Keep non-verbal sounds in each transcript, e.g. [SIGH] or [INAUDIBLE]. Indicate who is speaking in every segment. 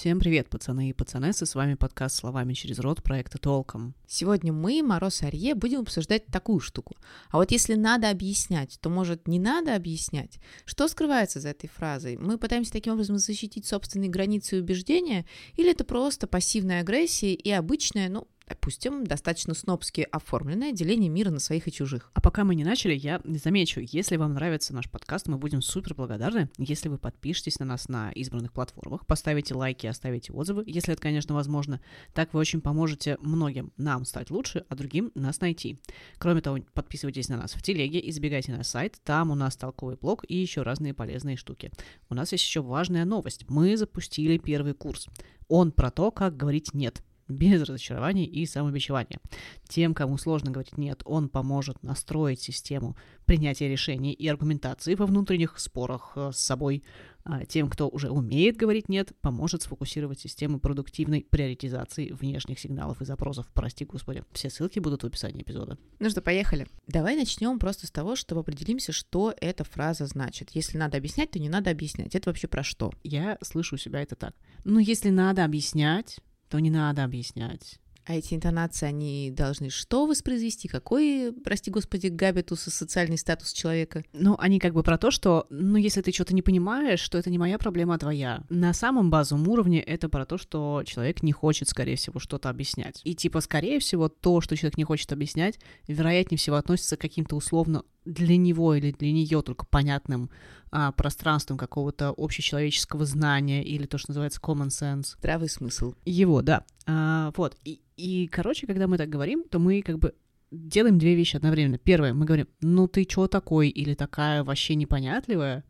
Speaker 1: Всем привет, пацаны и пацанессы, с вами подкаст «Словами через рот» проекта «Толком».
Speaker 2: Сегодня мы, Мороз и Арье, будем обсуждать такую штуку. А вот если надо объяснять, то, может, не надо объяснять? Что скрывается за этой фразой? Мы пытаемся таким образом защитить собственные границы и убеждения? Или это просто пассивная агрессия и обычная, ну, допустим, достаточно снобски оформленное деление мира на своих и чужих.
Speaker 1: А пока мы не начали, я замечу, если вам нравится наш подкаст, мы будем супер благодарны, если вы подпишетесь на нас на избранных платформах, поставите лайки, оставите отзывы, если это, конечно, возможно. Так вы очень поможете многим нам стать лучше, а другим нас найти. Кроме того, подписывайтесь на нас в телеге, избегайте наш сайт, там у нас толковый блог и еще разные полезные штуки. У нас есть еще важная новость. Мы запустили первый курс. Он про то, как говорить «нет» без разочарований и самобичевания. Тем, кому сложно говорить «нет», он поможет настроить систему принятия решений и аргументации во внутренних спорах э, с собой. А тем, кто уже умеет говорить «нет», поможет сфокусировать систему продуктивной приоритизации внешних сигналов и запросов. Прости, господи. Все ссылки будут в описании эпизода.
Speaker 2: Ну что, поехали. Давай начнем просто с того, чтобы определимся, что эта фраза значит. Если надо объяснять, то не надо объяснять. Это вообще про что?
Speaker 1: Я слышу себя это так. Ну, если надо объяснять, то не надо объяснять.
Speaker 2: А эти интонации, они должны что воспроизвести? Какой, прости господи, габитус и социальный статус человека?
Speaker 1: Ну, они как бы про то, что, ну, если ты что-то не понимаешь, что это не моя проблема, а твоя. На самом базовом уровне это про то, что человек не хочет, скорее всего, что-то объяснять. И, типа, скорее всего, то, что человек не хочет объяснять, вероятнее всего относится к каким-то условно для него или для нее только понятным а, пространством какого-то общечеловеческого знания или то, что называется common sense.
Speaker 2: Здравый смысл.
Speaker 1: Его, да. А, вот. И, и, короче, когда мы так говорим, то мы как бы делаем две вещи одновременно. Первое, мы говорим, ну ты чё такой или такая вообще непонятливая.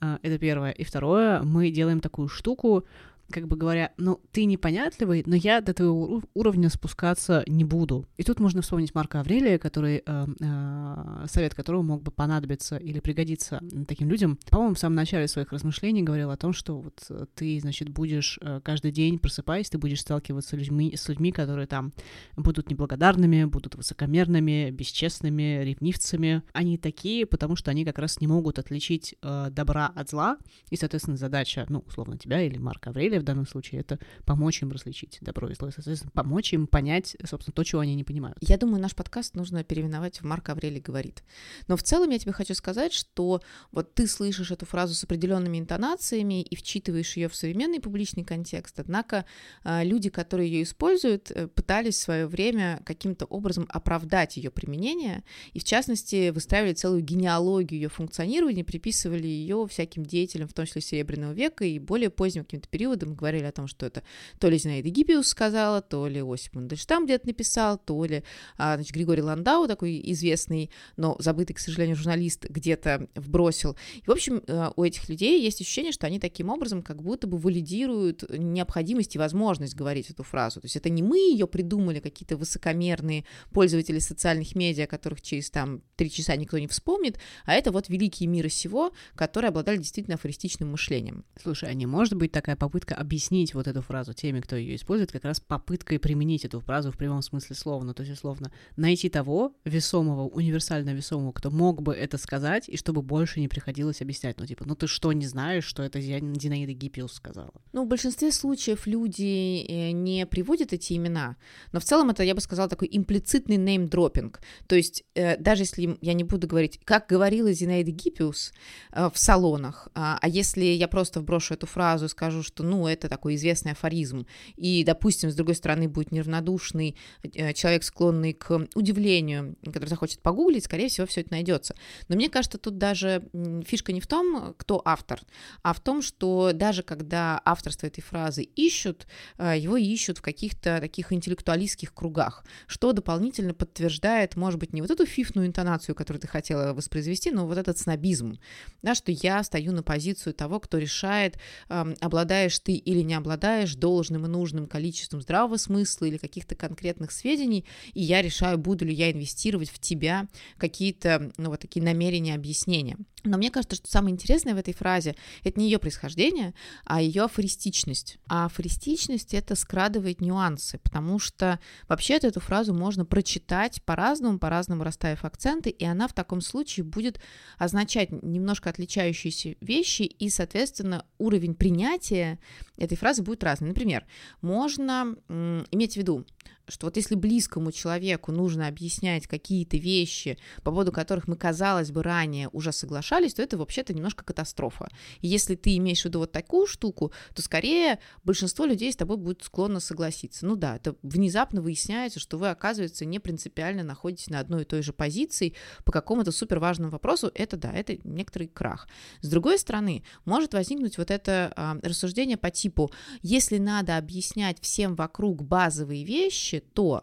Speaker 1: А, это первое. И второе, мы делаем такую штуку, как бы говоря, ну, ты непонятливый, но я до твоего уровня спускаться не буду. И тут можно вспомнить Марка Аврелия, который, э, э, совет которого мог бы понадобиться или пригодиться таким людям. По-моему, в самом начале своих размышлений говорил о том, что вот э, ты, значит, будешь э, каждый день, просыпаясь, ты будешь сталкиваться людьми, с людьми, которые там будут неблагодарными, будут высокомерными, бесчестными, ревнивцами. Они такие, потому что они как раз не могут отличить э, добра от зла, и, соответственно, задача, ну, условно, тебя или Марка Аврелия в данном случае, это помочь им различить добро и зло, соответственно, помочь им понять, собственно, то, чего они не понимают.
Speaker 2: Я думаю, наш подкаст нужно переименовать в Марк Аврелий говорит. Но в целом я тебе хочу сказать, что вот ты слышишь эту фразу с определенными интонациями и вчитываешь ее в современный публичный контекст, однако а, люди, которые ее используют, э, пытались в свое время каким-то образом оправдать ее применение, и в частности выстраивали целую генеалогию ее функционирования, приписывали ее всяким деятелям, в том числе Серебряного века и более поздним каким-то периодом, мы говорили о том, что это то ли Зинаида Гиппиус сказала, то ли Осип Мандельштам где-то написал, то ли а, значит, Григорий Ландау, такой известный, но забытый, к сожалению, журналист, где-то вбросил. И, в общем, э, у этих людей есть ощущение, что они таким образом как будто бы валидируют необходимость и возможность говорить эту фразу. То есть это не мы ее придумали, какие-то высокомерные пользователи социальных медиа, которых через там три часа никто не вспомнит, а это вот великие мира сего, которые обладали действительно афористичным мышлением.
Speaker 1: Слушай, а не может быть такая попытка объяснить вот эту фразу теми, кто ее использует, как раз попыткой применить эту фразу в прямом смысле слова. Ну, то есть, условно, найти того весомого, универсально весомого, кто мог бы это сказать, и чтобы больше не приходилось объяснять. Ну, типа, ну ты что, не знаешь, что это Зинаида Гиппиус сказала?
Speaker 2: Ну, в большинстве случаев люди э, не приводят эти имена, но в целом это, я бы сказала, такой имплицитный неймдропинг. То есть, э, даже если я не буду говорить, как говорила Зинаида Гиппиус э, в салонах, а, а если я просто вброшу эту фразу и скажу, что, ну, это такой известный афоризм. И, допустим, с другой стороны, будет неравнодушный э, человек, склонный к удивлению, который захочет погуглить, скорее всего, все это найдется. Но мне кажется, тут даже фишка не в том, кто автор, а в том, что даже когда авторство этой фразы ищут, э, его ищут в каких-то таких интеллектуалистских кругах, что дополнительно подтверждает, может быть, не вот эту фифную интонацию, которую ты хотела воспроизвести, но вот этот снобизм, да, что я стою на позицию того, кто решает, обладая обладаешь ты или не обладаешь должным и нужным количеством здравого смысла или каких-то конкретных сведений, и я решаю, буду ли я инвестировать в тебя какие-то, ну, вот такие намерения, объяснения. Но мне кажется, что самое интересное в этой фразе — это не ее происхождение, а ее афористичность. А афористичность — это скрадывает нюансы, потому что вообще-то эту фразу можно прочитать по-разному, по-разному расставив акценты, и она в таком случае будет означать немножко отличающиеся вещи, и, соответственно, уровень принятия этой фразы будет разный. Например, можно иметь в виду, что вот если близкому человеку нужно объяснять какие-то вещи, по поводу которых мы, казалось бы, ранее уже соглашались, то это вообще-то немножко катастрофа. И если ты имеешь в виду вот такую штуку, то скорее большинство людей с тобой будет склонно согласиться. Ну да, это внезапно выясняется, что вы, оказывается, не принципиально находитесь на одной и той же позиции по какому-то супер важному вопросу. Это да, это некоторый крах. С другой стороны, может возникнуть вот это а, рассуждение по типу, если надо объяснять всем вокруг базовые вещи, то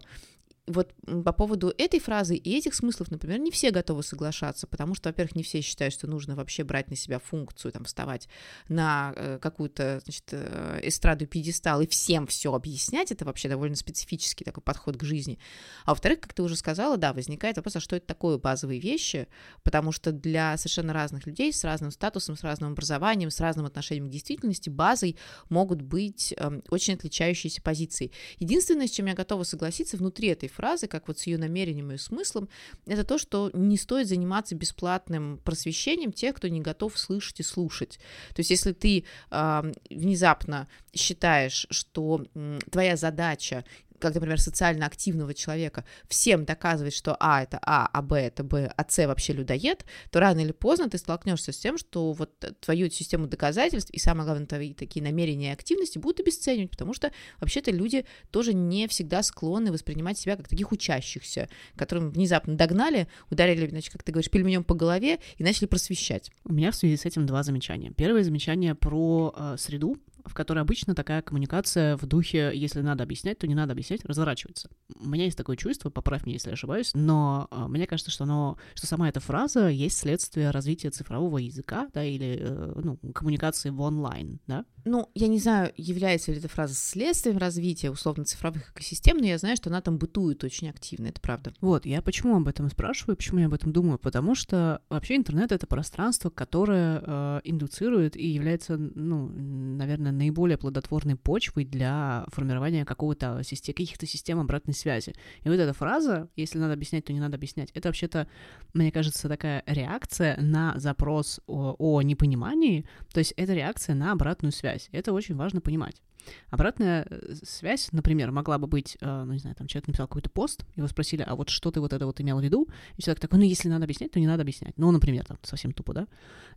Speaker 2: вот по поводу этой фразы и этих смыслов, например, не все готовы соглашаться, потому что, во-первых, не все считают, что нужно вообще брать на себя функцию, там, вставать на э, какую-то, значит, э, эстраду пьедестал и всем все объяснять, это вообще довольно специфический такой подход к жизни. А во-вторых, как ты уже сказала, да, возникает вопрос, а что это такое базовые вещи, потому что для совершенно разных людей с разным статусом, с разным образованием, с разным отношением к действительности базой могут быть э, очень отличающиеся позиции. Единственное, с чем я готова согласиться внутри этой фразы, как вот с ее намерением и смыслом, это то, что не стоит заниматься бесплатным просвещением тех, кто не готов слышать и слушать. То есть если ты э, внезапно считаешь, что э, твоя задача как, например, социально активного человека, всем доказывать, что А это А, а Б это Б, а С вообще людоед, то рано или поздно ты столкнешься с тем, что вот твою систему доказательств и, самое главное, твои такие намерения и активности будут обесценивать, потому что вообще-то люди тоже не всегда склонны воспринимать себя как таких учащихся, которым внезапно догнали, ударили, значит, как ты говоришь, пельменем по голове и начали просвещать.
Speaker 1: У меня в связи с этим два замечания. Первое замечание про э, среду, в которой обычно такая коммуникация в духе, если надо объяснять, то не надо объяснять, разворачивается. У меня есть такое чувство, поправь меня, если ошибаюсь, но э, мне кажется, что оно, что сама эта фраза есть следствие развития цифрового языка, да, или э, ну, коммуникации в онлайн, да?
Speaker 2: Ну, я не знаю, является ли эта фраза следствием развития условно цифровых экосистем, но я знаю, что она там бытует очень активно, это правда.
Speaker 1: Вот, я почему об этом спрашиваю, почему я об этом думаю, потому что вообще интернет — это пространство, которое э, индуцирует и является, ну, наверное, наиболее плодотворной почвой для формирования какого-то систем, каких-то систем обратной связи. И вот эта фраза, если надо объяснять, то не надо объяснять, это вообще-то, мне кажется, такая реакция на запрос о, о непонимании, то есть это реакция на обратную связь. Это очень важно понимать. Обратная э, связь, например, могла бы быть, э, ну, не знаю, там человек написал какой-то пост, его спросили, а вот что ты вот это вот имел в виду? И человек такой, ну, если надо объяснять, то не надо объяснять. Ну, например, там, совсем тупо, да?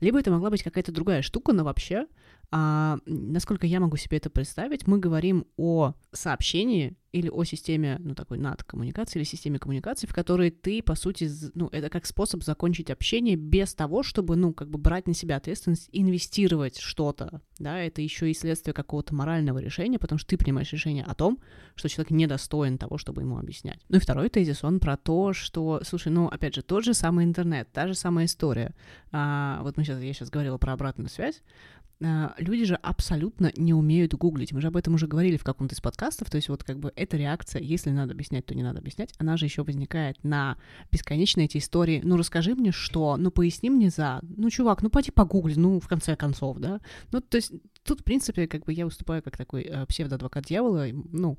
Speaker 1: Либо это могла быть какая-то другая штука, но вообще, а, насколько я могу себе это представить, мы говорим о сообщении или о системе, ну, такой над-коммуникации или системе коммуникации, в которой ты, по сути, ну, это как способ закончить общение без того, чтобы, ну, как бы брать на себя ответственность, инвестировать что-то, да, это еще и следствие какого-то морального решения, потому что ты принимаешь решение о том, что человек недостоин того, чтобы ему объяснять. Ну и второй тезис, он про то, что, слушай, ну, опять же, тот же самый интернет, та же самая история. А, вот мы сейчас, я сейчас говорила про обратную связь, люди же абсолютно не умеют гуглить. Мы же об этом уже говорили в каком-то из подкастов. То есть вот как бы эта реакция, если надо объяснять, то не надо объяснять, она же еще возникает на бесконечные эти истории. Ну расскажи мне что, ну поясни мне за, ну чувак, ну пойди погугли, ну в конце концов, да. Ну то есть тут, в принципе, как бы я выступаю как такой э, псевдоадвокат дьявола. Ну,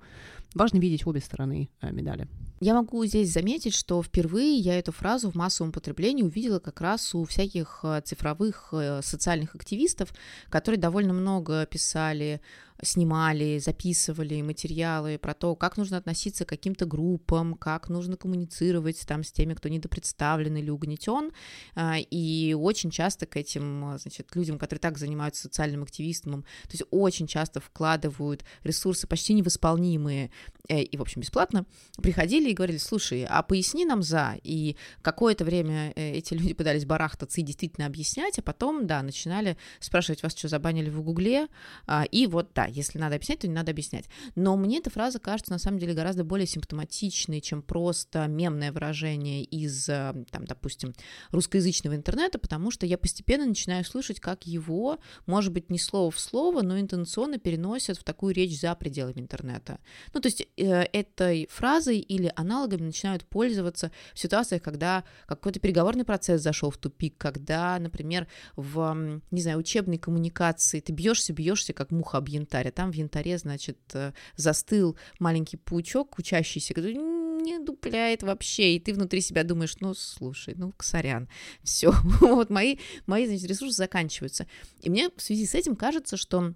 Speaker 1: важно видеть обе стороны э, медали.
Speaker 2: Я могу здесь заметить, что впервые я эту фразу в массовом потреблении увидела как раз у всяких э, цифровых э, социальных активистов, которые довольно много писали снимали, записывали материалы про то, как нужно относиться к каким-то группам, как нужно коммуницировать там с теми, кто недопредставлен или угнетен. А, и очень часто к этим значит, людям, которые так занимаются социальным активизмом, то есть очень часто вкладывают ресурсы почти невосполнимые э, и, в общем, бесплатно, приходили и говорили, слушай, а поясни нам за. И какое-то время э, эти люди пытались барахтаться и действительно объяснять, а потом, да, начинали спрашивать, вас что, забанили в Гугле? А, и вот, да, если надо объяснять, то не надо объяснять. Но мне эта фраза кажется на самом деле гораздо более симптоматичной, чем просто мемное выражение из, э, там, допустим, русскоязычного интернета, потому что я постепенно начинаю слышать, как его, может быть, не слово в слово, но интенционно переносят в такую речь за пределами интернета. Ну, то есть э, этой фразой или аналогами начинают пользоваться в ситуациях, когда какой-то переговорный процесс зашел в тупик, когда, например, в, не знаю, учебной коммуникации ты бьешься, бьешься, как муха об а там в янтаре, значит, э, застыл маленький паучок учащийся, который не дупляет вообще, и ты внутри себя думаешь, ну, слушай, ну, сорян, [LAUGHS] все, вот мои, мои, значит, ресурсы заканчиваются. И мне в связи с этим кажется, что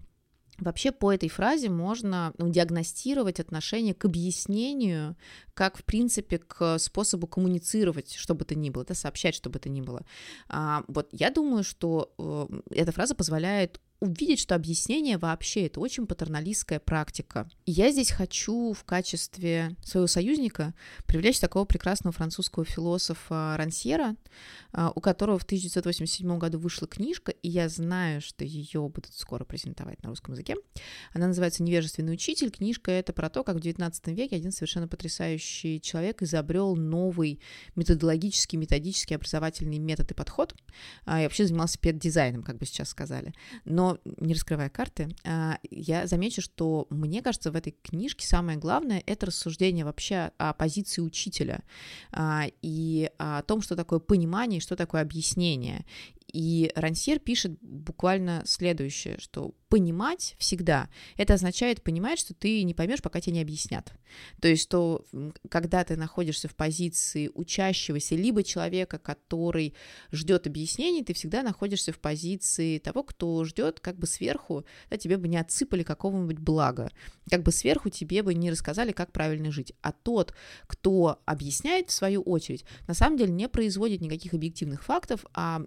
Speaker 2: Вообще по этой фразе можно ну, диагностировать отношение к объяснению, как, в принципе, к способу коммуницировать, что бы то ни было, да, сообщать, что бы то ни было. А, вот я думаю, что э, эта фраза позволяет увидеть, что объяснение вообще это очень патерналистская практика. И я здесь хочу в качестве своего союзника привлечь такого прекрасного французского философа Рансьера, а, у которого в 1987 году вышла книжка, и я знаю, что ее будут скоро презентовать на русском языке. Она называется «Невежественный учитель». Книжка это про то, как в 19 веке один совершенно потрясающий человек изобрел новый методологический, методический образовательный метод и подход. А, и вообще занимался педдизайном, как бы сейчас сказали. Но не раскрывая карты, а, я замечу, что мне кажется, в этой книжке самое главное — это рассуждение вообще о позиции учителя а, и о том, что такое понимание, что такое объяснение. И Рансьер пишет буквально следующее, что понимать всегда, это означает понимать, что ты не поймешь, пока тебе не объяснят. То есть, что когда ты находишься в позиции учащегося, либо человека, который ждет объяснений, ты всегда находишься в позиции того, кто ждет как бы сверху, да, тебе бы не отсыпали какого-нибудь блага, как бы сверху тебе бы не рассказали, как правильно жить. А тот, кто объясняет, в свою очередь, на самом деле не производит никаких объективных фактов, а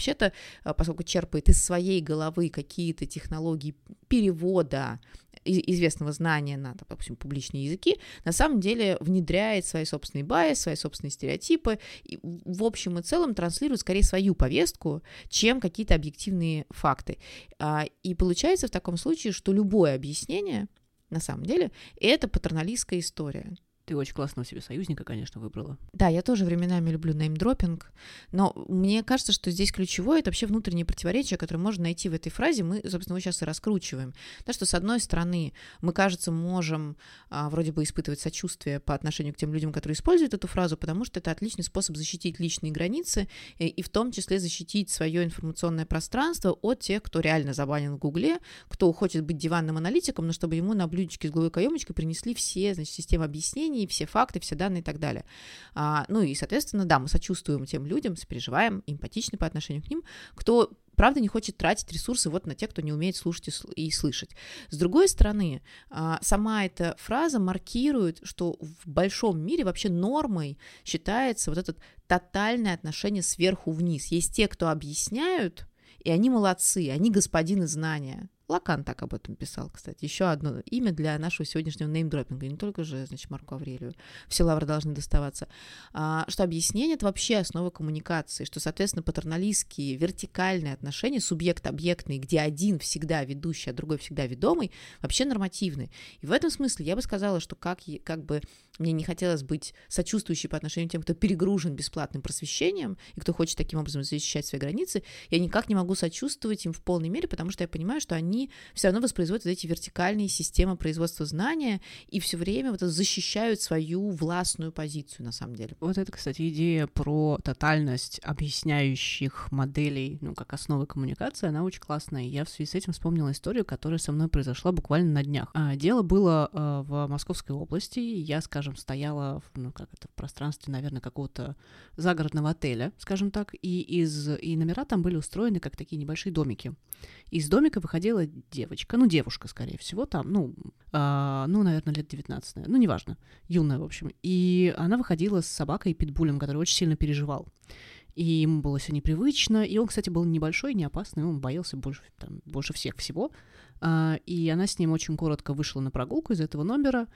Speaker 2: вообще-то, а, поскольку черпает из своей головы какие-то технологии перевода известного знания на, допустим, публичные языки, на самом деле внедряет свои собственные байи, свои собственные стереотипы, и в общем и целом транслирует скорее свою повестку, чем какие-то объективные факты. А, и получается в таком случае, что любое объяснение, на самом деле, это патерналистская история.
Speaker 1: Ты очень классного себе союзника, конечно, выбрала.
Speaker 2: Да, я тоже временами люблю неймдропинг, но мне кажется, что здесь ключевое — это вообще внутреннее противоречие, которое можно найти в этой фразе, мы, собственно, его сейчас и раскручиваем. Да, что, с одной стороны, мы, кажется, можем а, вроде бы испытывать сочувствие по отношению к тем людям, которые используют эту фразу, потому что это отличный способ защитить личные границы и, и в том числе защитить свое информационное пространство от тех, кто реально забанен в Гугле, кто хочет быть диванным аналитиком, но чтобы ему на блюдечке с голубой каемочкой принесли все, значит, системы объяснений, данные, все факты, все данные и так далее. А, ну и, соответственно, да, мы сочувствуем тем людям, сопереживаем, эмпатичны по отношению к ним, кто правда не хочет тратить ресурсы вот на тех, кто не умеет слушать и слышать. С другой стороны, а, сама эта фраза маркирует, что в большом мире вообще нормой считается вот это тотальное отношение сверху вниз. Есть те, кто объясняют, и они молодцы, они господины знания. Лакан так об этом писал, кстати. Еще одно имя для нашего сегодняшнего неймдропинга. Не только же, значит, Марку Аврелию. Все лавры должны доставаться. А, что объяснение — это вообще основа коммуникации, что, соответственно, патерналистские вертикальные отношения, субъект-объектные, где один всегда ведущий, а другой всегда ведомый, вообще нормативны. И в этом смысле я бы сказала, что как, как бы мне не хотелось быть сочувствующей по отношению к тем, кто перегружен бесплатным просвещением и кто хочет таким образом защищать свои границы, я никак не могу сочувствовать им в полной мере, потому что я понимаю, что они все равно воспроизводят вот эти вертикальные системы производства знания и все время вот защищают свою властную позицию на самом деле.
Speaker 1: Вот это, кстати, идея про тотальность объясняющих моделей, ну, как основы коммуникации, она очень классная. Я в связи с этим вспомнила историю, которая со мной произошла буквально на днях. А, дело было а, в Московской области, я, скажем, стояла, в, ну, как это, в пространстве, наверное, какого-то загородного отеля, скажем так, и, из, и номера там были устроены как такие небольшие домики. Из домика выходила девочка, ну, девушка, скорее всего, там, ну, э, ну, наверное, лет 19, ну, неважно, юная, в общем. И она выходила с собакой и питбулем, который очень сильно переживал. И ему было все непривычно, и он, кстати, был небольшой, не опасный, он боялся больше, там, больше всех всего. Э, и она с ним очень коротко вышла на прогулку из этого номера,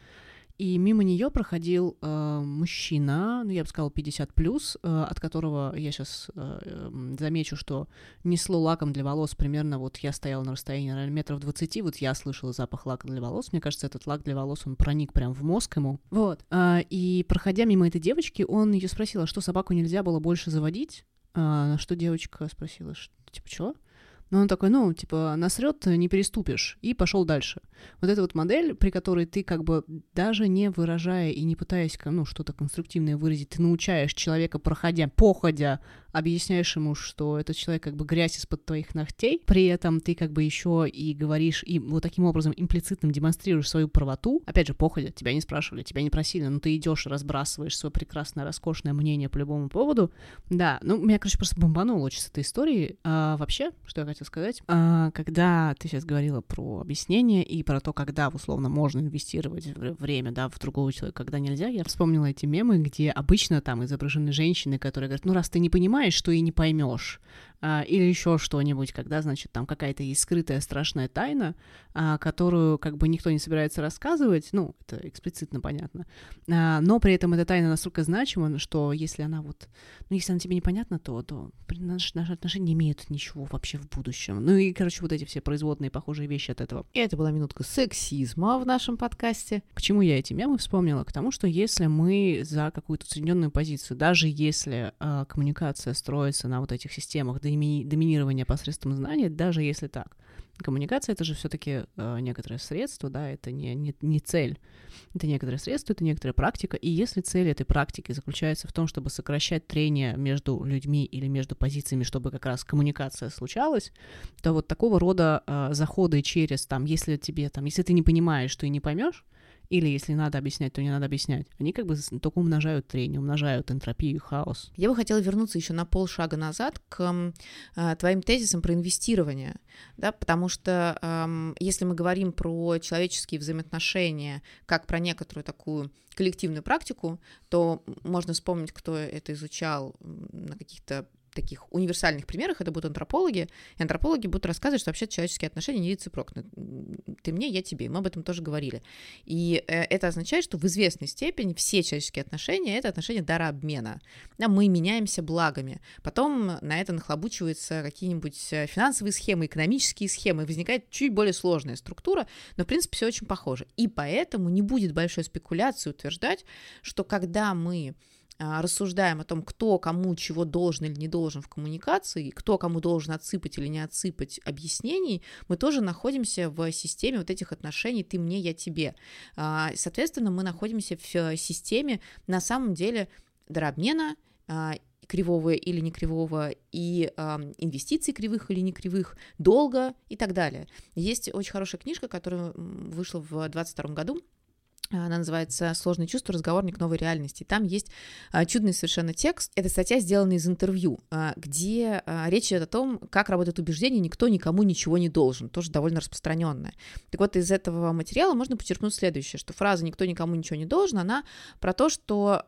Speaker 1: и мимо нее проходил э, мужчина, ну, я бы сказала, 50 плюс, э, от которого я сейчас э, замечу, что несло лаком для волос примерно, вот я стояла на расстоянии, наверное, метров 20, вот я слышала запах лака для волос. Мне кажется, этот лак для волос, он проник прям в мозг ему. Вот. Э, и проходя мимо этой девочки, он ее спросил, а что собаку нельзя было больше заводить? Э, на что девочка спросила, что, типа, что? Но он такой, ну, типа, насрет, не переступишь, и пошел дальше. Вот эта вот модель, при которой ты как бы даже не выражая и не пытаясь, ну, что-то конструктивное выразить, ты научаешь человека, проходя, походя, объясняешь ему, что этот человек как бы грязь из-под твоих ногтей, при этом ты как бы еще и говоришь, и вот таким образом имплицитным демонстрируешь свою правоту, опять же, походя, тебя не спрашивали, тебя не просили, но ты идешь и разбрасываешь свое прекрасное, роскошное мнение по любому поводу, да, ну, меня, короче, просто бомбануло очень с этой историей. А, вообще, что я хотела сказать, а, когда ты сейчас говорила про объяснение и про то, когда, условно, можно инвестировать время, да, в другого человека, когда нельзя, я вспомнила эти мемы, где обычно там изображены женщины, которые говорят, ну, раз ты не понимаешь, что и не поймешь, или еще что-нибудь, когда, значит, там какая-то есть скрытая страшная тайна, а, которую как бы никто не собирается рассказывать, ну, это эксплицитно понятно, а, но при этом эта тайна настолько значима, что если она вот, ну, если она тебе непонятна, то, то наши, наши отношения не имеют ничего вообще в будущем. Ну и, короче, вот эти все производные похожие вещи от этого.
Speaker 2: И это была минутка сексизма в нашем подкасте.
Speaker 1: К чему я эти мемы вспомнила? К тому, что если мы за какую-то усредненную позицию, даже если э, коммуникация строится на вот этих системах, да доми- доминирования посредством знания, даже если так. Коммуникация это же все-таки э, некоторое средство, да, это не, не, не цель. Это некоторое средство, это некоторая практика. И если цель этой практики заключается в том, чтобы сокращать трение между людьми или между позициями, чтобы как раз коммуникация случалась, то вот такого рода э, заходы через там, если тебе там, если ты не понимаешь, ты не поймешь, или если надо объяснять, то не надо объяснять. Они как бы только умножают трение, умножают энтропию, хаос.
Speaker 2: Я бы хотела вернуться еще на полшага назад к э, твоим тезисам про инвестирование, да, потому что э, если мы говорим про человеческие взаимоотношения, как про некоторую такую коллективную практику, то можно вспомнить, кто это изучал на каких-то таких универсальных примерах это будут антропологи, и антропологи будут рассказывать, что вообще человеческие отношения не рецепрокны. Ты мне, я тебе. Мы об этом тоже говорили. И э, это означает, что в известной степени все человеческие отношения — это отношения дарообмена. Да, мы меняемся благами. Потом на это нахлобучиваются какие-нибудь э, финансовые схемы, экономические схемы, возникает чуть более сложная структура, но, в принципе, все очень похоже. И поэтому не будет большой спекуляции утверждать, что когда мы рассуждаем о том, кто кому чего должен или не должен в коммуникации, кто кому должен отсыпать или не отсыпать объяснений, мы тоже находимся в системе вот этих отношений «ты мне, я тебе». А, соответственно, мы находимся в системе на самом деле дарообмена, а, кривого или не кривого, и э, инвестиций кривых или не кривых, долга и так далее. Есть очень хорошая книжка, которая вышла в 2022 году, она называется «Сложные чувства. Разговорник новой реальности». Там есть а, чудный совершенно текст. Это статья, сделанная из интервью, а, где а, речь идет о том, как работает убеждение «никто никому ничего не должен». Тоже довольно распространенная. Так вот, из этого материала можно подчеркнуть следующее, что фраза «никто никому ничего не должен», она про то, что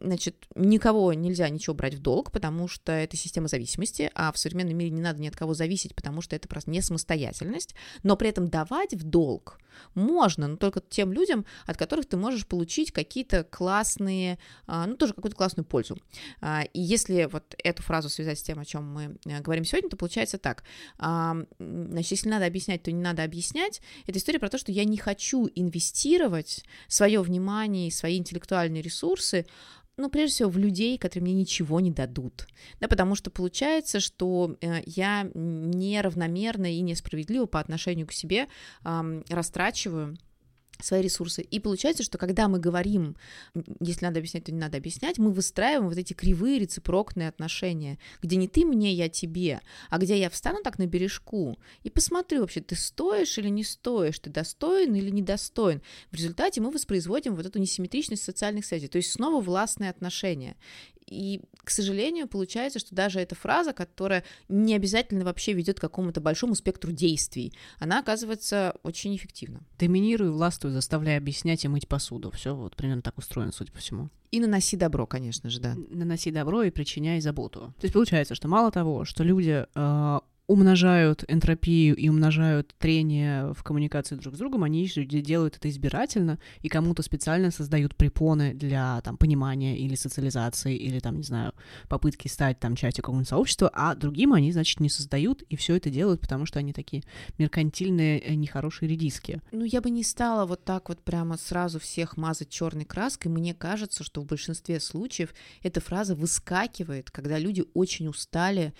Speaker 2: значит, никого нельзя ничего брать в долг, потому что это система зависимости, а в современном мире не надо ни от кого зависеть, потому что это просто не самостоятельность, но при этом давать в долг можно, но только тем людям, от которых ты можешь получить какие-то классные, а, ну, тоже какую-то классную пользу. А, и если вот эту фразу связать с тем, о чем мы э, говорим сегодня, то получается так. Значит, если надо объяснять, то не надо объяснять. Это история про то, что я не хочу инвестировать свое внимание и свои интеллектуальные ресурсы ну, прежде всего, в людей, которые мне ничего не дадут. Да, потому что получается, что э, я неравномерно и несправедливо по отношению к себе э, растрачиваю свои ресурсы. И получается, что когда мы говорим, если надо объяснять, то не надо объяснять, мы выстраиваем вот эти кривые рецепрокные отношения, где не ты мне, я тебе, а где я встану так на бережку и посмотрю вообще, ты стоишь или не стоишь, ты достоин или недостоин. В результате мы воспроизводим вот эту несимметричность социальных связей, то есть снова властные отношения. И, к сожалению, получается, что даже эта фраза, которая не обязательно вообще ведет к какому-то большому спектру действий, она оказывается очень эффективна.
Speaker 1: Доминируй, властвуй, заставляй объяснять и мыть посуду. Все вот примерно так устроено, судя по всему.
Speaker 2: И наноси добро, конечно же, да.
Speaker 1: Наноси добро и причиняй заботу. То есть получается, что мало того, что люди э, умножают энтропию и умножают трение в коммуникации друг с другом, они делают это избирательно и кому-то специально создают препоны для там понимания или социализации или там, не знаю, попытки стать там частью какого-нибудь сообщества, а другим они, значит, не создают и все это делают, потому что они такие меркантильные, э, нехорошие редиски.
Speaker 2: Ну, я бы не стала вот так вот прямо сразу всех мазать черной краской. Мне кажется, что в большинстве случаев эта фраза выскакивает, когда люди очень устали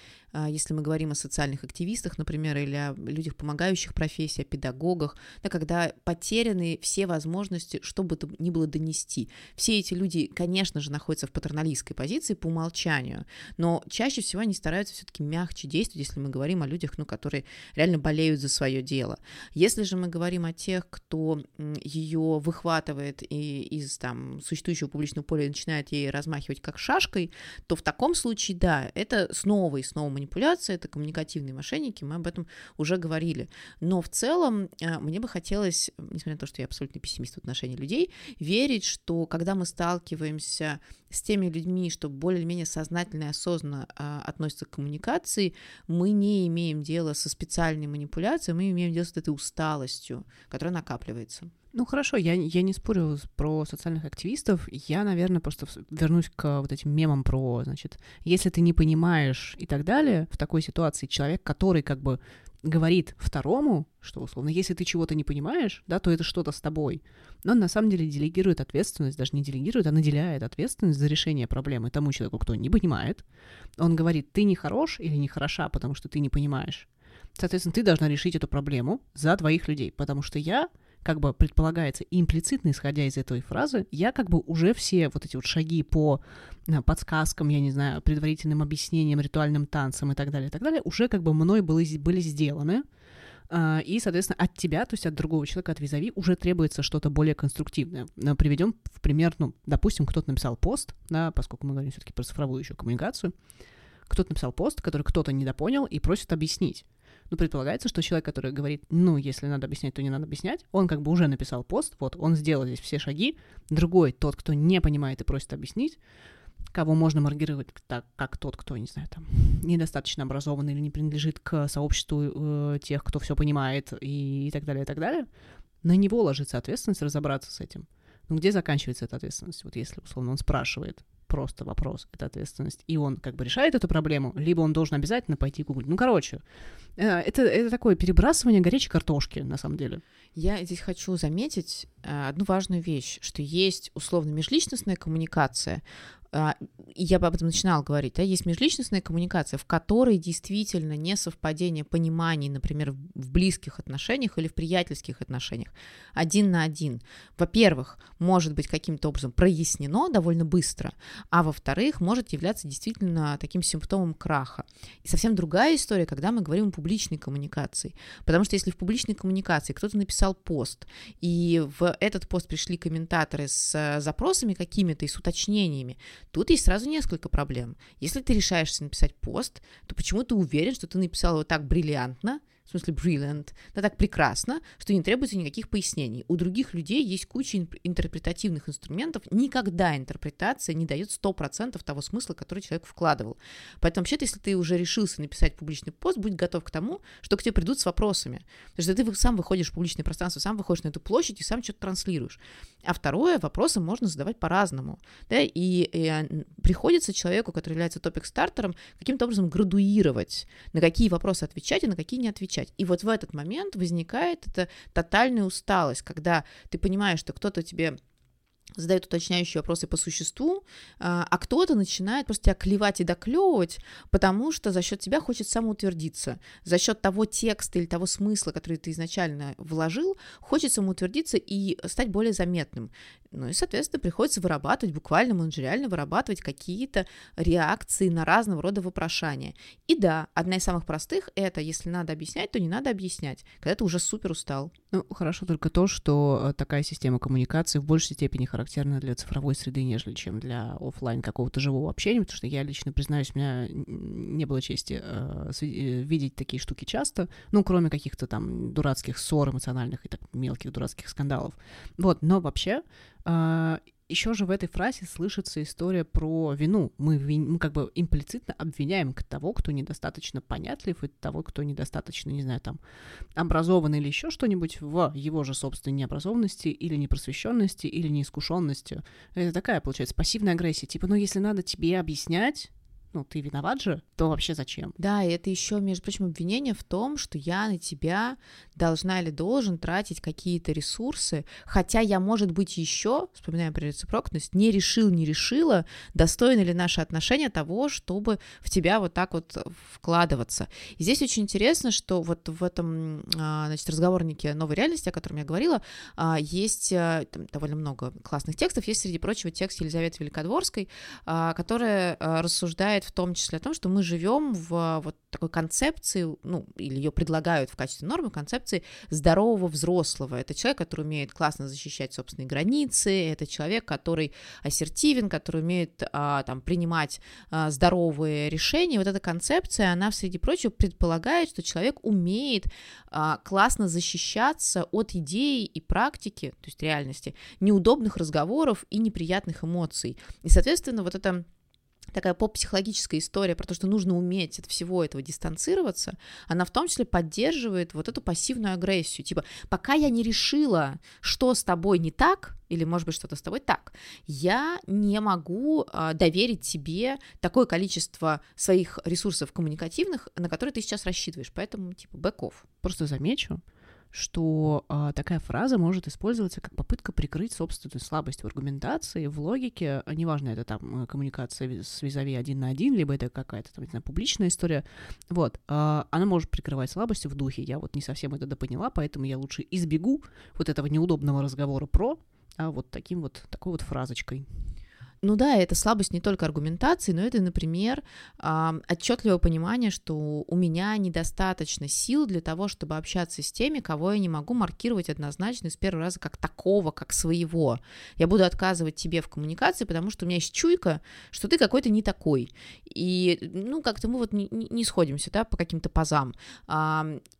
Speaker 2: если мы говорим о социальных активистах, например, или о людях, помогающих профессии, о педагогах, да, когда потеряны все возможности, чтобы то ни было донести. Все эти люди, конечно же, находятся в патерналистской позиции по умолчанию, но чаще всего они стараются все-таки мягче действовать, если мы говорим о людях, ну, которые реально болеют за свое дело. Если же мы говорим о тех, кто ее выхватывает и из там существующего публичного поля начинает ей размахивать как шашкой, то в таком случае, да, это снова и снова манипуляция, это коммуникативные мошенники, мы об этом уже говорили. Но в целом э, мне бы хотелось, несмотря на то, что я абсолютно пессимист в отношении людей, верить, что когда мы сталкиваемся с теми людьми, что более-менее сознательно и осознанно а, относятся к коммуникации, мы не имеем дела со специальной манипуляцией, мы имеем дело с этой усталостью, которая накапливается.
Speaker 1: Ну хорошо, я, я не спорю про социальных активистов. Я, наверное, просто вернусь к вот этим мемам про, значит, если ты не понимаешь и так далее, в такой ситуации человек, который как бы говорит второму, что условно, если ты чего-то не понимаешь, да, то это что-то с тобой. Но он на самом деле делегирует ответственность, даже не делегирует, а наделяет ответственность за решение проблемы тому человеку, кто не понимает. Он говорит, ты не хорош или не хороша, потому что ты не понимаешь. Соответственно, ты должна решить эту проблему за твоих людей, потому что я как бы предполагается имплицитно, исходя из этой фразы, я как бы уже все вот эти вот шаги по э, подсказкам, я не знаю, предварительным объяснениям, ритуальным танцам и так далее, и так далее, уже как бы мной были, были сделаны, а, и, соответственно, от тебя, то есть от другого человека, от визави, уже требуется что-то более конструктивное. Приведем в пример, ну, допустим, кто-то написал пост, да, поскольку мы говорим все-таки про цифровую еще коммуникацию, кто-то написал пост, который кто-то недопонял и просит объяснить. Ну, предполагается, что человек, который говорит, ну, если надо объяснять, то не надо объяснять, он как бы уже написал пост, вот, он сделал здесь все шаги, другой, тот, кто не понимает и просит объяснить, кого можно маркировать так, как тот, кто, не знаю, там, недостаточно образован или не принадлежит к сообществу э, тех, кто все понимает и, и так далее, и так далее, на него ложится ответственность разобраться с этим. Ну, где заканчивается эта ответственность? Вот если, условно, он спрашивает, просто вопрос, это ответственность, и он как бы решает эту проблему, либо он должен обязательно пойти гуглить. Ну, короче, э, это, это такое перебрасывание горячей картошки, на самом деле.
Speaker 2: Я здесь хочу заметить э, одну важную вещь, что есть условно межличностная коммуникация, я об этом начинала говорить, да, есть межличностная коммуникация, в которой действительно не совпадение пониманий, например, в близких отношениях или в приятельских отношениях, один на один. Во-первых, может быть каким-то образом прояснено довольно быстро, а во-вторых, может являться действительно таким симптомом краха. И совсем другая история, когда мы говорим о публичной коммуникации. Потому что если в публичной коммуникации кто-то написал пост, и в этот пост пришли комментаторы с запросами какими-то и с уточнениями, Тут есть сразу несколько проблем. Если ты решаешься написать пост, то почему ты уверен, что ты написал его так бриллиантно, в смысле brilliant, да так прекрасно, что не требуется никаких пояснений. У других людей есть куча интерпретативных инструментов, никогда интерпретация не дает 100% того смысла, который человек вкладывал. Поэтому вообще-то, если ты уже решился написать публичный пост, будь готов к тому, что к тебе придут с вопросами. Потому что ты сам выходишь в публичное пространство, сам выходишь на эту площадь и сам что-то транслируешь. А второе, вопросы можно задавать по-разному. Да, и, и а, приходится человеку, который является топик-стартером, каким-то образом градуировать, на какие вопросы отвечать и на какие не отвечать отвечать. И вот в этот момент возникает эта тотальная усталость, когда ты понимаешь, что кто-то тебе задает уточняющие вопросы по существу, а, а кто-то начинает просто тебя клевать и доклевывать, потому что за счет тебя хочет самоутвердиться. За счет того текста или того смысла, который ты изначально вложил, хочет самоутвердиться и стать более заметным. Ну и, соответственно, приходится вырабатывать, буквально менеджериально вырабатывать какие-то реакции на разного рода вопрошания. И да, одна из самых простых — это если надо объяснять, то не надо объяснять, когда ты уже супер устал.
Speaker 1: Ну, хорошо только то, что э, такая система коммуникации в большей степени характерна для цифровой среды, нежели чем для офлайн какого-то живого общения, потому что я лично признаюсь, у меня не было чести э, э, видеть такие штуки часто, ну, кроме каких-то там дурацких ссор эмоциональных и так мелких дурацких скандалов. Вот, но вообще а, еще же в этой фразе слышится история про вину. Мы, вин, мы как бы имплицитно обвиняем того, кто недостаточно понятлив, и того, кто недостаточно, не знаю, там, образован или еще что-нибудь в его же собственной необразованности или непросвещенности или неискушенности. Это такая, получается, пассивная агрессия. Типа, ну, если надо тебе объяснять, ну, ты виноват же, то вообще зачем?
Speaker 2: Да, и это еще, между прочим, обвинение в том, что я на тебя должна или должен тратить какие-то ресурсы, хотя я, может быть, еще, вспоминаем про рецепрокность, не решил, не решила, достойны ли наши отношения того, чтобы в тебя вот так вот вкладываться. И здесь очень интересно, что вот в этом, а, значит, разговорнике новой реальности, о котором я говорила, а, есть э, там, довольно много классных текстов, есть, среди прочего, текст Елизаветы Великодворской, а, которая рассуждает в том числе о том, что мы живем в вот такой концепции, ну, или ее предлагают в качестве нормы, концепции здорового взрослого. Это человек, который умеет классно защищать собственные границы, это человек, который ассертивен, который умеет а, там принимать а, здоровые решения. Вот эта концепция, она, среди прочего, предполагает, что человек умеет а, классно защищаться от идеи и практики, то есть реальности, неудобных разговоров и неприятных эмоций. И, соответственно, вот это такая поп-психологическая история про то, что нужно уметь от всего этого дистанцироваться, она в том числе поддерживает вот эту пассивную агрессию. Типа, пока я не решила, что с тобой не так, или, может быть, что-то с тобой так, я не могу а, доверить тебе такое количество своих ресурсов коммуникативных, на которые ты сейчас рассчитываешь. Поэтому, типа, бэков.
Speaker 1: Просто замечу, что а, такая фраза может использоваться как попытка прикрыть собственную слабость в аргументации, в логике, а, неважно, это там э, коммуникация с визави один на один, либо это какая-то там, не знаю, публичная история, вот, а, она может прикрывать слабости в духе, я вот не совсем это допоняла, поэтому я лучше избегу вот этого неудобного разговора про, а вот таким вот, такой вот фразочкой.
Speaker 2: Ну да, это слабость не только аргументации, но это, например, отчетливое понимание, что у меня недостаточно сил для того, чтобы общаться с теми, кого я не могу маркировать однозначно с первого раза как такого, как своего. Я буду отказывать тебе в коммуникации, потому что у меня есть чуйка, что ты какой-то не такой. И, ну, как-то мы вот не, не сходимся, да, по каким-то пазам.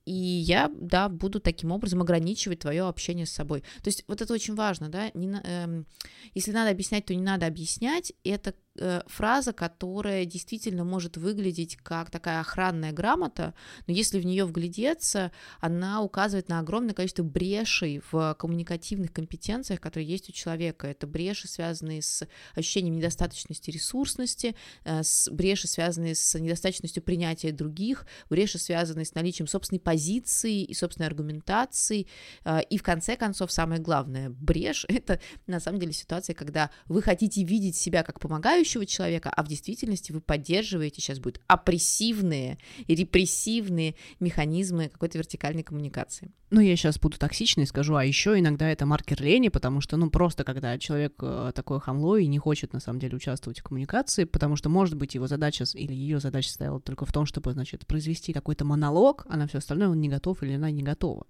Speaker 2: И я, да, буду таким образом ограничивать твое общение с собой. То есть вот это очень важно, да, не, эм, если надо объяснять, то не надо объяснять, это Э, фраза, которая действительно может выглядеть как такая охранная грамота, но если в нее вглядеться, она указывает на огромное количество брешей в коммуникативных компетенциях, которые есть у человека. Это бреши, связанные с ощущением недостаточности ресурсности, э, с бреши, связанные с недостаточностью принятия других, бреши, связанные с наличием собственной позиции и собственной аргументации. Э, и в конце концов, самое главное, брешь — это на самом деле ситуация, когда вы хотите видеть себя как помогающего, помогающего человека, а в действительности вы поддерживаете, сейчас будут опрессивные и репрессивные механизмы какой-то вертикальной коммуникации.
Speaker 1: Ну, я сейчас буду токсичной скажу, а еще иногда это маркер лени, потому что, ну, просто когда человек э, такой хамло и не хочет, на самом деле, участвовать в коммуникации, потому что, может быть, его задача или ее задача стояла только в том, чтобы, значит, произвести какой-то монолог, а на все остальное он не готов или она не готова.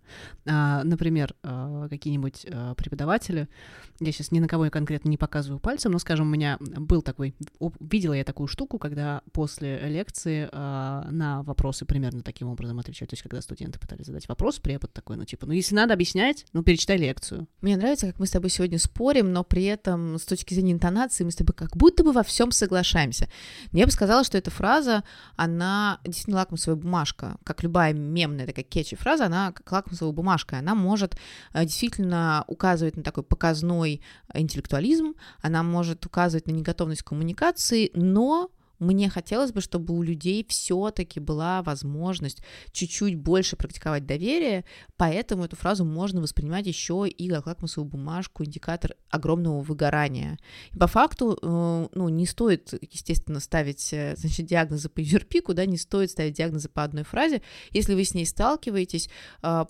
Speaker 1: А, например, э, какие-нибудь э, преподаватели, я сейчас ни на кого конкретно не показываю пальцем, но, скажем, у меня был такой, видела я такую штуку, когда после лекции на вопросы примерно таким образом отвечать, то есть когда студенты пытались задать вопрос, препод такой такой, ну, типа, ну, если надо объяснять, ну, перечитай лекцию.
Speaker 2: Мне нравится, как мы с тобой сегодня спорим, но при этом с точки зрения интонации мы с тобой как будто бы во всем соглашаемся. Я бы сказала, что эта фраза, она действительно лакмусовая бумажка, как любая мемная такая кетчи фраза, она как лакмусовая бумажка, она может э, действительно указывать на такой показной интеллектуализм, она может указывать на неготовность коммуникации, но мне хотелось бы, чтобы у людей все-таки была возможность чуть-чуть больше практиковать доверие, поэтому эту фразу можно воспринимать еще и как лакмусовую бумажку, индикатор огромного выгорания. И по факту, э, ну, не стоит, естественно, ставить, э, значит, диагнозы по юрпику, да, не стоит ставить диагнозы по одной фразе. Если вы с ней сталкиваетесь, э,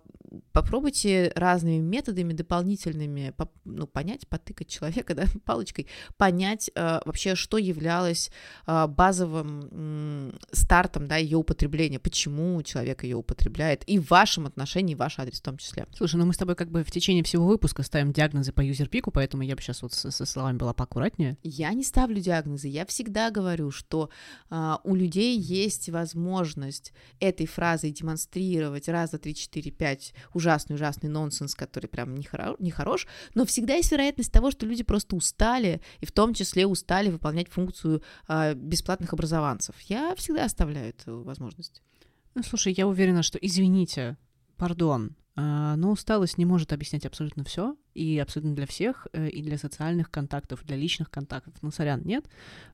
Speaker 2: попробуйте разными методами дополнительными ну, понять, потыкать человека [LAUGHS] да, палочкой, понять э, вообще, что являлось э, базовым э, стартом да, ее употребления, почему человек ее употребляет, и в вашем отношении, ваш адрес в том числе.
Speaker 1: Слушай, ну мы с тобой как бы в течение всего выпуска ставим диагнозы по юзерпику, поэтому я бы сейчас вот со, со словами была поаккуратнее.
Speaker 2: Я не ставлю диагнозы, я всегда говорю, что э, у людей есть возможность этой фразой демонстрировать раз, два, три, четыре, пять ужасный-ужасный нонсенс, который прям не, хоро- не хорош, но всегда есть вероятность того, что люди просто устали, и в том числе устали выполнять функцию э, бесплатных образованцев. Я всегда оставляю эту возможность.
Speaker 1: Ну, слушай, я уверена, что, извините, пардон, э, но усталость не может объяснять абсолютно все, и абсолютно для всех, э, и для социальных контактов, для личных контактов. Ну, сорян, нет.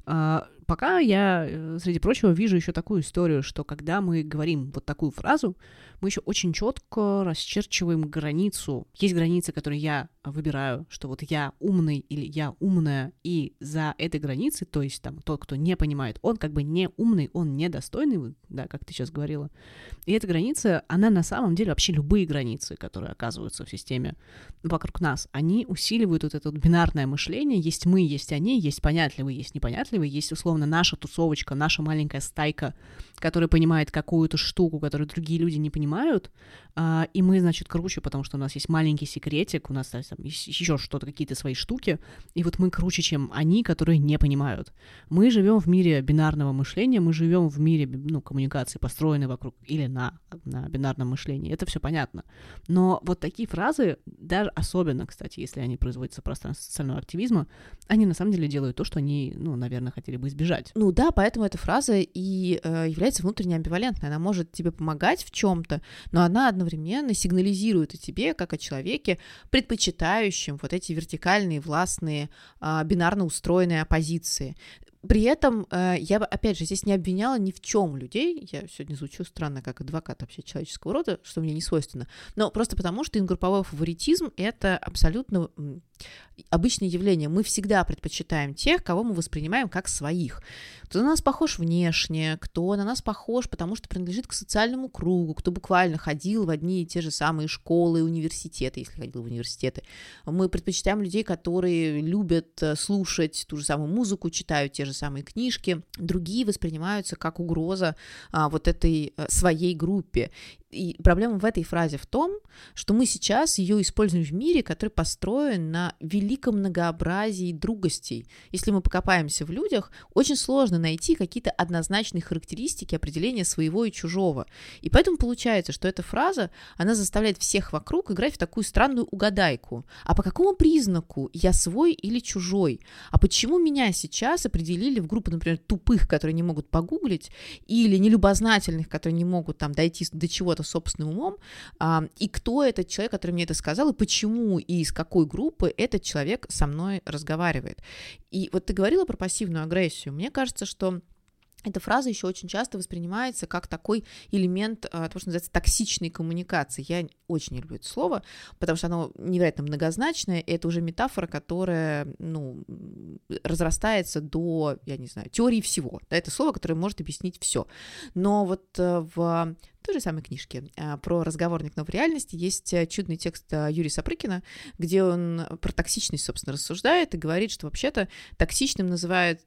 Speaker 1: А, пока я, э, среди прочего, вижу еще такую историю, что когда мы говорим вот такую фразу, мы еще очень четко расчерчиваем границу. Есть границы, которые я выбираю, что вот я умный или я умная, и за этой границей, то есть там тот, кто не понимает, он как бы не умный, он недостойный, да, как ты сейчас говорила. И эта граница, она на самом деле вообще любые границы, которые оказываются в системе вокруг нас, они усиливают вот это вот бинарное мышление. Есть мы, есть они, есть понятливые, есть непонятливые, есть условно наша тусовочка, наша маленькая стайка, которая понимает какую-то штуку, которую другие люди не понимают, и мы, значит, круче, потому что у нас есть маленький секретик, у нас там еще что-то, какие-то свои штуки, и вот мы круче, чем они, которые не понимают. Мы живем в мире бинарного мышления, мы живем в мире ну, коммуникации, построенной вокруг или на, на бинарном мышлении. Это все понятно. Но вот такие фразы, даже особенно, кстати, если они производятся в пространстве социального активизма, они на самом деле делают то, что они, ну, наверное, хотели бы избежать.
Speaker 2: Ну да, поэтому эта фраза и э, является внутренне амбивалентной. Она может тебе помогать в чем-то, но она одновременно сигнализирует о тебе, как о человеке, предпочитающем вот эти вертикальные, властные, э, бинарно устроенные оппозиции. При этом э, я бы, опять же, здесь не обвиняла ни в чем людей. Я сегодня звучу странно, как адвокат вообще человеческого рода, что мне не свойственно. Но просто потому, что ингрупповой фаворитизм — это абсолютно обычное явление. Мы всегда предпочитаем тех, кого мы воспринимаем как своих. Кто на нас похож внешне, кто на нас похож, потому что принадлежит к социальному кругу, кто буквально ходил в одни и те же самые школы, университеты, если ходил в университеты. Мы предпочитаем людей, которые любят э, слушать ту же самую музыку, читают те же самые книжки. Другие воспринимаются как угроза а, вот этой а, своей группе. И проблема в этой фразе в том, что мы сейчас ее используем в мире, который построен на великом многообразии другостей. Если мы покопаемся в людях, очень сложно найти какие-то однозначные характеристики определения своего и чужого. И поэтому получается, что эта фраза, она заставляет всех вокруг играть в такую странную угадайку. А по какому признаку я свой или чужой? А почему меня сейчас определили в группу, например, тупых, которые не могут погуглить, или нелюбознательных, которые не могут там дойти до чего-то собственным умом, и кто этот человек, который мне это сказал, и почему, и из какой группы этот человек со мной разговаривает. И вот ты говорила про пассивную агрессию. Мне кажется, что эта фраза еще очень часто воспринимается как такой элемент а, того, что называется токсичной коммуникации. Я очень не люблю это слово, потому что оно невероятно многозначное, и это уже метафора, которая, ну, разрастается до, я не знаю, теории всего. Да, это слово, которое может объяснить все. Но вот э, в той же самой книжке а, про разговорник, но в реальности есть э, чудный текст э, Юрия Сапрыкина, где он про токсичность, собственно, рассуждает и говорит, что вообще-то токсичным называют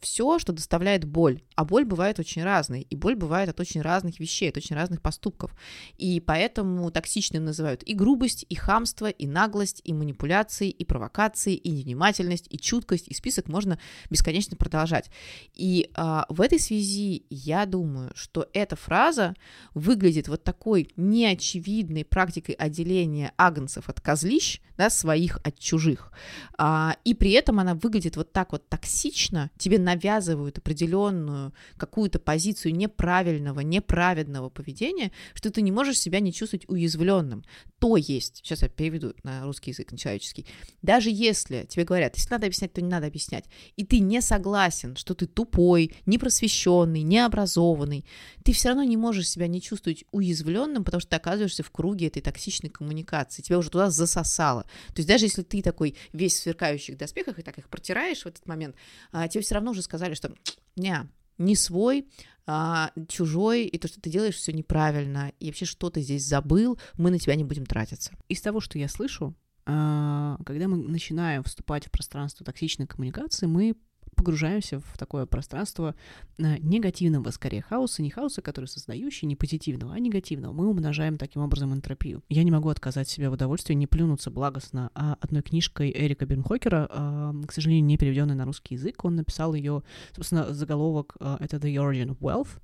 Speaker 2: все, что доставляет боль. А боль бывает очень разной, и боль бывает от очень разных вещей, от очень разных поступков. И поэтому токсичным называют и грубость, и хамство, и наглость, и манипуляции, и провокации, и невнимательность, и чуткость, и список можно бесконечно продолжать. И а, в этой связи я думаю, что эта фраза выглядит вот такой неочевидной практикой отделения агнцев от козлищ, да, своих от чужих. А, и при этом она выглядит вот так вот токсично, тебе навязывают определенную какую-то позицию неправильного, неправедного поведения, что ты не можешь себя не чувствовать уязвленным. То есть, сейчас я переведу на русский язык, на человеческий, даже если тебе говорят, если надо объяснять, то не надо объяснять, и ты не согласен, что ты тупой, непросвещенный, необразованный, ты все равно не можешь себя не чувствовать уязвленным, потому что ты оказываешься в круге этой токсичной коммуникации, тебя уже туда засосало. То есть даже если ты такой весь в сверкающих доспехах и так их протираешь в этот момент, а, тебе все равно уже сказали, что не, не свой, а, чужой, и то, что ты делаешь, все неправильно, и вообще что ты здесь забыл, мы на тебя не будем тратиться.
Speaker 1: Из того, что я слышу, а, когда мы начинаем вступать в пространство токсичной коммуникации, мы погружаемся в такое пространство э, негативного, скорее, хаоса, не хаоса, который создающий, не позитивного, а негативного. Мы умножаем таким образом энтропию. Я не могу отказать себе в удовольствии не плюнуться благостно а одной книжкой Эрика Бернхокера, а, к сожалению, не переведенной на русский язык. Он написал ее, собственно, заголовок э, это The Origin of Wealth.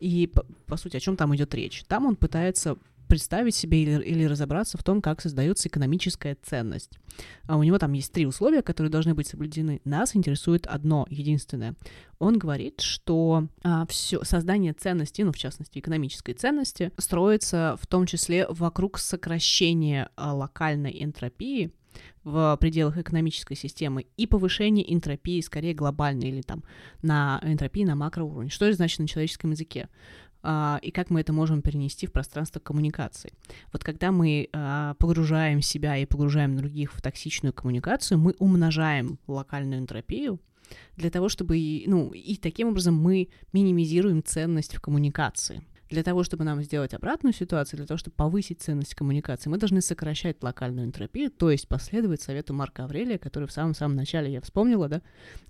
Speaker 1: И, по, по сути, о чем там идет речь? Там он пытается представить себе или, или разобраться в том, как создается экономическая ценность. А у него там есть три условия, которые должны быть соблюдены. Нас интересует одно, единственное. Он говорит, что а, все создание ценности, ну, в частности, экономической ценности, строится в том числе вокруг сокращения а, локальной энтропии в пределах экономической системы, и повышение энтропии, скорее глобальной, или там на энтропии на макроуровне. Что это значит на человеческом языке? Uh, и как мы это можем перенести в пространство коммуникации. Вот когда мы uh, погружаем себя и погружаем других в токсичную коммуникацию, мы умножаем локальную энтропию для того, чтобы, ну, и таким образом мы минимизируем ценность в коммуникации. Для того, чтобы нам сделать обратную ситуацию, для того, чтобы повысить ценность коммуникации, мы должны сокращать локальную энтропию, то есть последовать совету Марка Аврелия, который в самом-самом начале я вспомнила, да,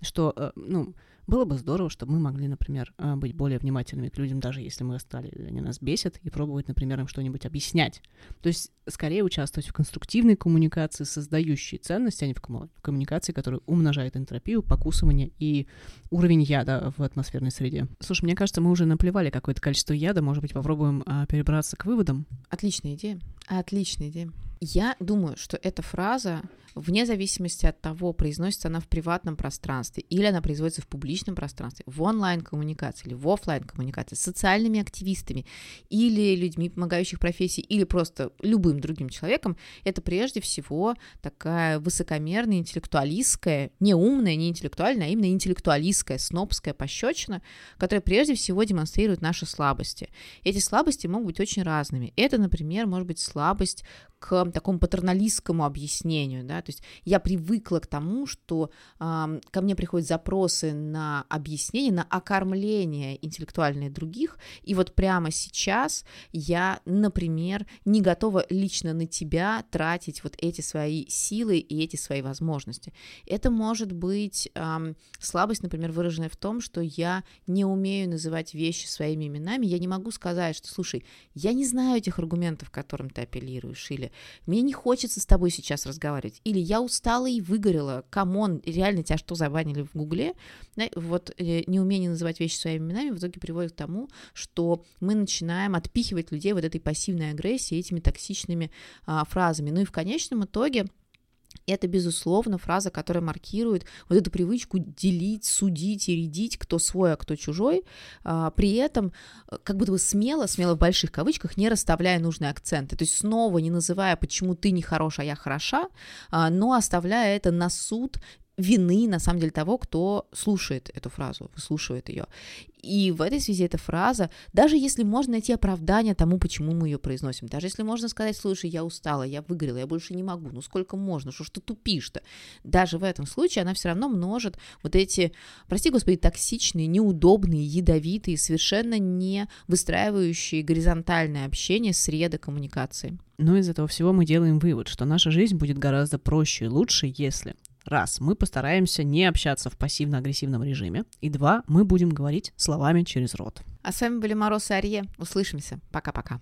Speaker 1: что, э, ну, было бы здорово, чтобы мы могли, например, а, быть более внимательными к людям, даже если мы стали, они нас бесят, и пробовать, например, им что-нибудь объяснять. То есть скорее участвовать в конструктивной коммуникации, создающей ценности, а не в коммуникации, которая умножает энтропию, покусывание и уровень яда в атмосферной среде. Слушай, мне кажется, мы уже наплевали какое-то количество яда, может быть, попробуем а, перебраться к выводам?
Speaker 2: Отличная идея. Отличная идея. Я думаю, что эта фраза, вне зависимости от того, произносится она в приватном пространстве или она производится в публичном пространстве, в онлайн-коммуникации или в офлайн коммуникации с социальными активистами или людьми, помогающих профессии, или просто любым другим человеком, это прежде всего такая высокомерная, интеллектуалистская, не умная, не интеллектуальная, а именно интеллектуалистская, снобская пощечина, которая прежде всего демонстрирует наши слабости. Эти слабости могут быть очень разными. Это, например, может быть слабость к такому патерналистскому объяснению, да, то есть я привыкла к тому, что э, ко мне приходят запросы на объяснение, на окормление интеллектуальное других, и вот прямо сейчас я, например, не готова лично на тебя тратить вот эти свои силы и эти свои возможности. Это может быть э, слабость, например, выраженная в том, что я не умею называть вещи своими именами, я не могу сказать, что, слушай, я не знаю этих аргументов, к которым ты апеллируешь, или мне не хочется с тобой сейчас разговаривать, или я устала и выгорела, come on, реально тебя что, забанили в Гугле? Вот э, неумение называть вещи своими именами в итоге приводит к тому, что мы начинаем отпихивать людей вот этой пассивной агрессией, этими токсичными а, фразами. Ну и в конечном итоге это, безусловно, фраза, которая маркирует вот эту привычку делить, судить и рядить, кто свой, а кто чужой, а, при этом э, как будто бы смело, смело в больших кавычках, не расставляя нужные акценты, то есть снова не называя, почему ты не хорош, а я хороша, а, но оставляя это на суд вины, на самом деле, того, кто слушает эту фразу, выслушивает ее. И в этой связи эта фраза, даже если можно найти оправдание тому, почему мы ее произносим, даже если можно сказать, слушай, я устала, я выгорела, я больше не могу, ну сколько можно, что ж ты тупишь-то, даже в этом случае она все равно множит вот эти, прости господи, токсичные, неудобные, ядовитые, совершенно не выстраивающие горизонтальное общение среды коммуникации.
Speaker 1: Но из этого всего мы делаем вывод, что наша жизнь будет гораздо проще и лучше, если Раз, мы постараемся не общаться в пассивно-агрессивном режиме. И два, мы будем говорить словами через рот.
Speaker 2: А с вами были Мороз и Арье. Услышимся. Пока-пока.